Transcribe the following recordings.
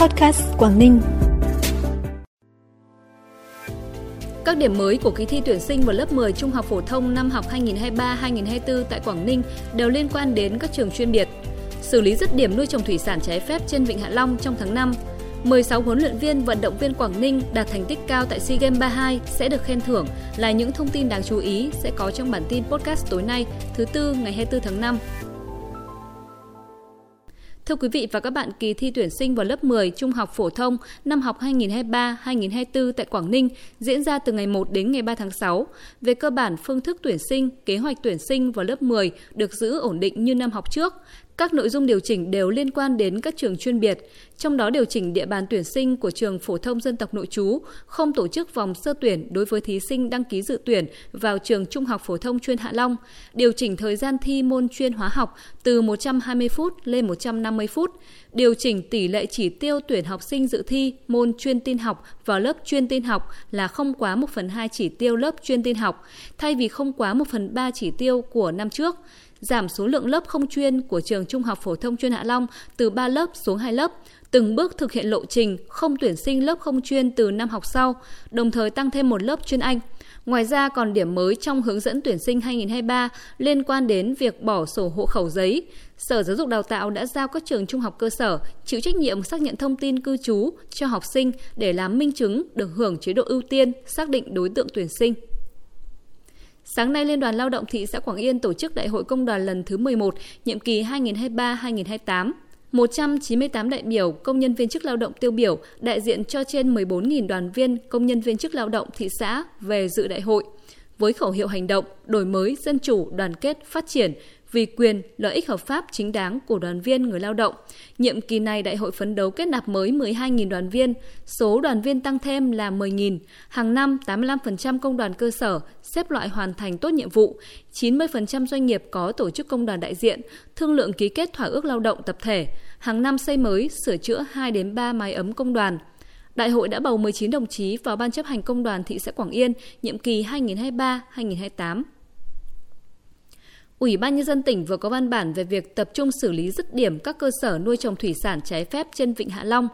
Podcast Quảng Ninh. Các điểm mới của kỳ thi tuyển sinh vào lớp 10 trung học phổ thông năm học 2023-2024 tại Quảng Ninh đều liên quan đến các trường chuyên biệt. Xử lý dứt điểm nuôi trồng thủy sản trái phép trên Vịnh Hạ Long trong tháng 5. 16 huấn luyện viên vận động viên Quảng Ninh đạt thành tích cao tại SEA Games 32 sẽ được khen thưởng là những thông tin đáng chú ý sẽ có trong bản tin podcast tối nay, thứ tư ngày 24 tháng 5. Thưa quý vị và các bạn, kỳ thi tuyển sinh vào lớp 10 trung học phổ thông năm học 2023-2024 tại Quảng Ninh diễn ra từ ngày 1 đến ngày 3 tháng 6. Về cơ bản, phương thức tuyển sinh, kế hoạch tuyển sinh vào lớp 10 được giữ ổn định như năm học trước. Các nội dung điều chỉnh đều liên quan đến các trường chuyên biệt, trong đó điều chỉnh địa bàn tuyển sinh của trường phổ thông dân tộc nội trú, không tổ chức vòng sơ tuyển đối với thí sinh đăng ký dự tuyển vào trường trung học phổ thông chuyên Hạ Long, điều chỉnh thời gian thi môn chuyên hóa học từ 120 phút lên 150 phút, điều chỉnh tỷ lệ chỉ tiêu tuyển học sinh dự thi môn chuyên tin học vào lớp chuyên tin học là không quá 1 phần 2 chỉ tiêu lớp chuyên tin học, thay vì không quá 1 phần 3 chỉ tiêu của năm trước giảm số lượng lớp không chuyên của trường Trung học phổ thông chuyên Hạ Long từ 3 lớp xuống 2 lớp, từng bước thực hiện lộ trình không tuyển sinh lớp không chuyên từ năm học sau, đồng thời tăng thêm một lớp chuyên Anh. Ngoài ra còn điểm mới trong hướng dẫn tuyển sinh 2023 liên quan đến việc bỏ sổ hộ khẩu giấy. Sở Giáo dục Đào tạo đã giao các trường trung học cơ sở chịu trách nhiệm xác nhận thông tin cư trú cho học sinh để làm minh chứng được hưởng chế độ ưu tiên, xác định đối tượng tuyển sinh. Sáng nay, Liên đoàn Lao động thị xã Quảng Yên tổ chức Đại hội Công đoàn lần thứ 11, nhiệm kỳ 2023-2028. 198 đại biểu, công nhân viên chức lao động tiêu biểu, đại diện cho trên 14.000 đoàn viên, công nhân viên chức lao động thị xã về dự đại hội. Với khẩu hiệu hành động, đổi mới, dân chủ, đoàn kết, phát triển, vì quyền, lợi ích hợp pháp chính đáng của đoàn viên người lao động. Nhiệm kỳ này đại hội phấn đấu kết nạp mới 12.000 đoàn viên, số đoàn viên tăng thêm là 10.000. Hàng năm 85% công đoàn cơ sở xếp loại hoàn thành tốt nhiệm vụ, 90% doanh nghiệp có tổ chức công đoàn đại diện, thương lượng ký kết thỏa ước lao động tập thể, hàng năm xây mới, sửa chữa 2 đến 3 mái ấm công đoàn. Đại hội đã bầu 19 đồng chí vào Ban chấp hành công đoàn thị xã Quảng Yên nhiệm kỳ 2023-2028. Ủy ban Nhân dân tỉnh vừa có văn bản về việc tập trung xử lý dứt điểm các cơ sở nuôi trồng thủy sản trái phép trên Vịnh Hạ Long.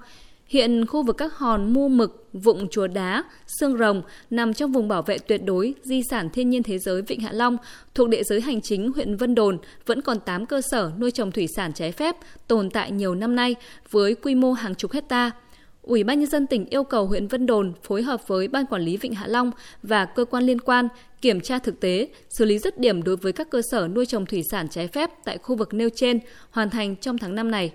Hiện khu vực các hòn mu mực, vụng chùa đá, xương rồng nằm trong vùng bảo vệ tuyệt đối di sản thiên nhiên thế giới Vịnh Hạ Long thuộc địa giới hành chính huyện Vân Đồn vẫn còn 8 cơ sở nuôi trồng thủy sản trái phép tồn tại nhiều năm nay với quy mô hàng chục hecta. Ủy ban nhân dân tỉnh yêu cầu huyện Vân Đồn phối hợp với Ban quản lý Vịnh Hạ Long và cơ quan liên quan kiểm tra thực tế, xử lý dứt điểm đối với các cơ sở nuôi trồng thủy sản trái phép tại khu vực nêu trên, hoàn thành trong tháng 5 này.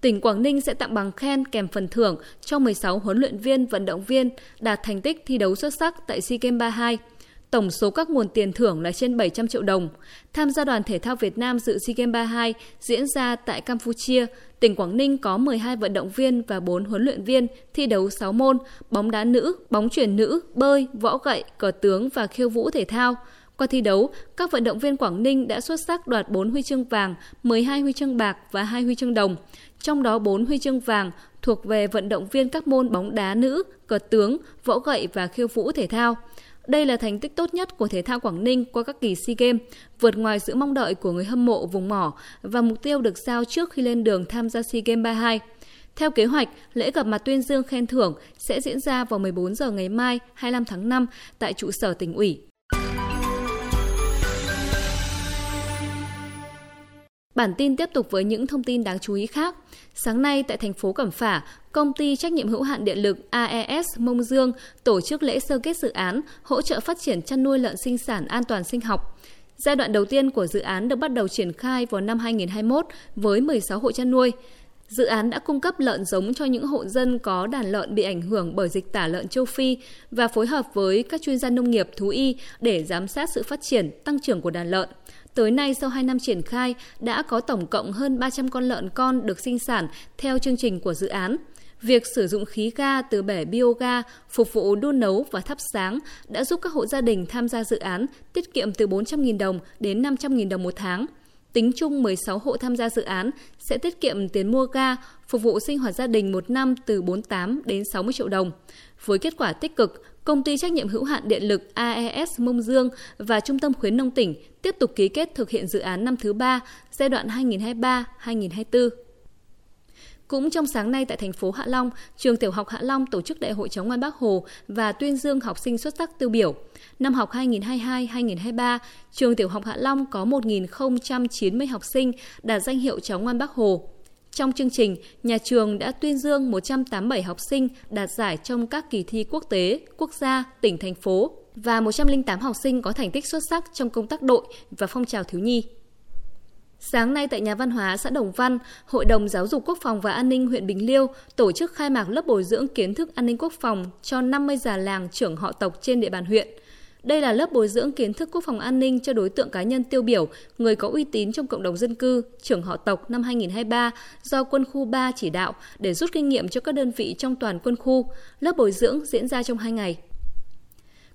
Tỉnh Quảng Ninh sẽ tặng bằng khen kèm phần thưởng cho 16 huấn luyện viên, vận động viên đạt thành tích thi đấu xuất sắc tại SEA Games 32. Tổng số các nguồn tiền thưởng là trên 700 triệu đồng. Tham gia đoàn thể thao Việt Nam dự SEA Games 32 diễn ra tại Campuchia, tỉnh Quảng Ninh có 12 vận động viên và 4 huấn luyện viên thi đấu 6 môn, bóng đá nữ, bóng chuyền nữ, bơi, võ gậy, cờ tướng và khiêu vũ thể thao. Qua thi đấu, các vận động viên Quảng Ninh đã xuất sắc đoạt 4 huy chương vàng, 12 huy chương bạc và 2 huy chương đồng. Trong đó 4 huy chương vàng thuộc về vận động viên các môn bóng đá nữ, cờ tướng, võ gậy và khiêu vũ thể thao. Đây là thành tích tốt nhất của thể thao Quảng Ninh qua các kỳ SEA Games, vượt ngoài sự mong đợi của người hâm mộ vùng mỏ và mục tiêu được giao trước khi lên đường tham gia SEA Games 32. Theo kế hoạch, lễ gặp mặt tuyên dương khen thưởng sẽ diễn ra vào 14 giờ ngày mai 25 tháng 5 tại trụ sở tỉnh ủy. Bản tin tiếp tục với những thông tin đáng chú ý khác. Sáng nay tại thành phố Cẩm Phả, công ty trách nhiệm hữu hạn điện lực AES Mông Dương tổ chức lễ sơ kết dự án hỗ trợ phát triển chăn nuôi lợn sinh sản an toàn sinh học. Giai đoạn đầu tiên của dự án được bắt đầu triển khai vào năm 2021 với 16 hộ chăn nuôi. Dự án đã cung cấp lợn giống cho những hộ dân có đàn lợn bị ảnh hưởng bởi dịch tả lợn châu Phi và phối hợp với các chuyên gia nông nghiệp thú y để giám sát sự phát triển, tăng trưởng của đàn lợn. Tới nay, sau 2 năm triển khai, đã có tổng cộng hơn 300 con lợn con được sinh sản theo chương trình của dự án. Việc sử dụng khí ga từ bể bioga phục vụ đun nấu và thắp sáng đã giúp các hộ gia đình tham gia dự án tiết kiệm từ 400.000 đồng đến 500.000 đồng một tháng. Tính chung 16 hộ tham gia dự án sẽ tiết kiệm tiền mua ga phục vụ sinh hoạt gia đình một năm từ 48 đến 60 triệu đồng. Với kết quả tích cực, công ty trách nhiệm hữu hạn điện lực AES Mông Dương và Trung tâm khuyến nông tỉnh tiếp tục ký kết thực hiện dự án năm thứ ba giai đoạn 2023-2024. Cũng trong sáng nay tại thành phố Hạ Long, trường Tiểu học Hạ Long tổ chức Đại hội chống ngoan Bác Hồ và tuyên dương học sinh xuất sắc tiêu biểu. Năm học 2022-2023, trường Tiểu học Hạ Long có 1.090 học sinh đạt danh hiệu chống ngoan Bác Hồ. Trong chương trình, nhà trường đã tuyên dương 187 học sinh đạt giải trong các kỳ thi quốc tế, quốc gia, tỉnh, thành phố và 108 học sinh có thành tích xuất sắc trong công tác đội và phong trào thiếu nhi. Sáng nay tại nhà văn hóa xã Đồng Văn, Hội đồng Giáo dục Quốc phòng và An ninh huyện Bình Liêu tổ chức khai mạc lớp bồi dưỡng kiến thức an ninh quốc phòng cho 50 già làng trưởng họ tộc trên địa bàn huyện. Đây là lớp bồi dưỡng kiến thức quốc phòng an ninh cho đối tượng cá nhân tiêu biểu, người có uy tín trong cộng đồng dân cư, trưởng họ tộc năm 2023 do quân khu 3 chỉ đạo để rút kinh nghiệm cho các đơn vị trong toàn quân khu. Lớp bồi dưỡng diễn ra trong 2 ngày.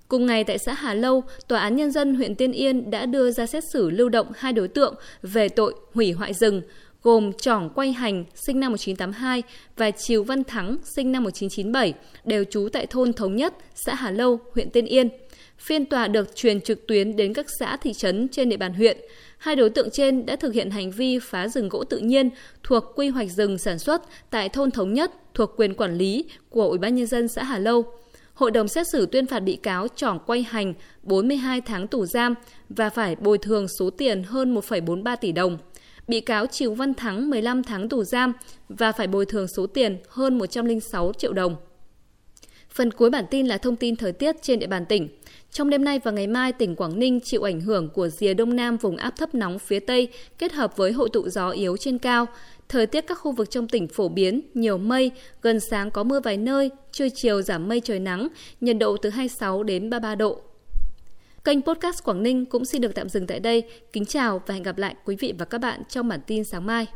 Cùng ngày tại xã Hà Lâu, Tòa án Nhân dân huyện Tiên Yên đã đưa ra xét xử lưu động hai đối tượng về tội hủy hoại rừng, gồm Trỏng Quay Hành, sinh năm 1982 và Triều Văn Thắng, sinh năm 1997, đều trú tại thôn Thống Nhất, xã Hà Lâu, huyện Tiên Yên. Phiên tòa được truyền trực tuyến đến các xã thị trấn trên địa bàn huyện. Hai đối tượng trên đã thực hiện hành vi phá rừng gỗ tự nhiên thuộc quy hoạch rừng sản xuất tại thôn Thống Nhất thuộc quyền quản lý của Ủy ban nhân dân xã Hà Lâu hội đồng xét xử tuyên phạt bị cáo Trỏng Quay Hành 42 tháng tù giam và phải bồi thường số tiền hơn 1,43 tỷ đồng. Bị cáo Triều Văn Thắng 15 tháng tù giam và phải bồi thường số tiền hơn 106 triệu đồng. Phần cuối bản tin là thông tin thời tiết trên địa bàn tỉnh. Trong đêm nay và ngày mai, tỉnh Quảng Ninh chịu ảnh hưởng của rìa đông nam vùng áp thấp nóng phía Tây kết hợp với hội tụ gió yếu trên cao. Thời tiết các khu vực trong tỉnh phổ biến, nhiều mây, gần sáng có mưa vài nơi, trưa chiều giảm mây trời nắng, nhiệt độ từ 26 đến 33 độ. Kênh Podcast Quảng Ninh cũng xin được tạm dừng tại đây. Kính chào và hẹn gặp lại quý vị và các bạn trong bản tin sáng mai.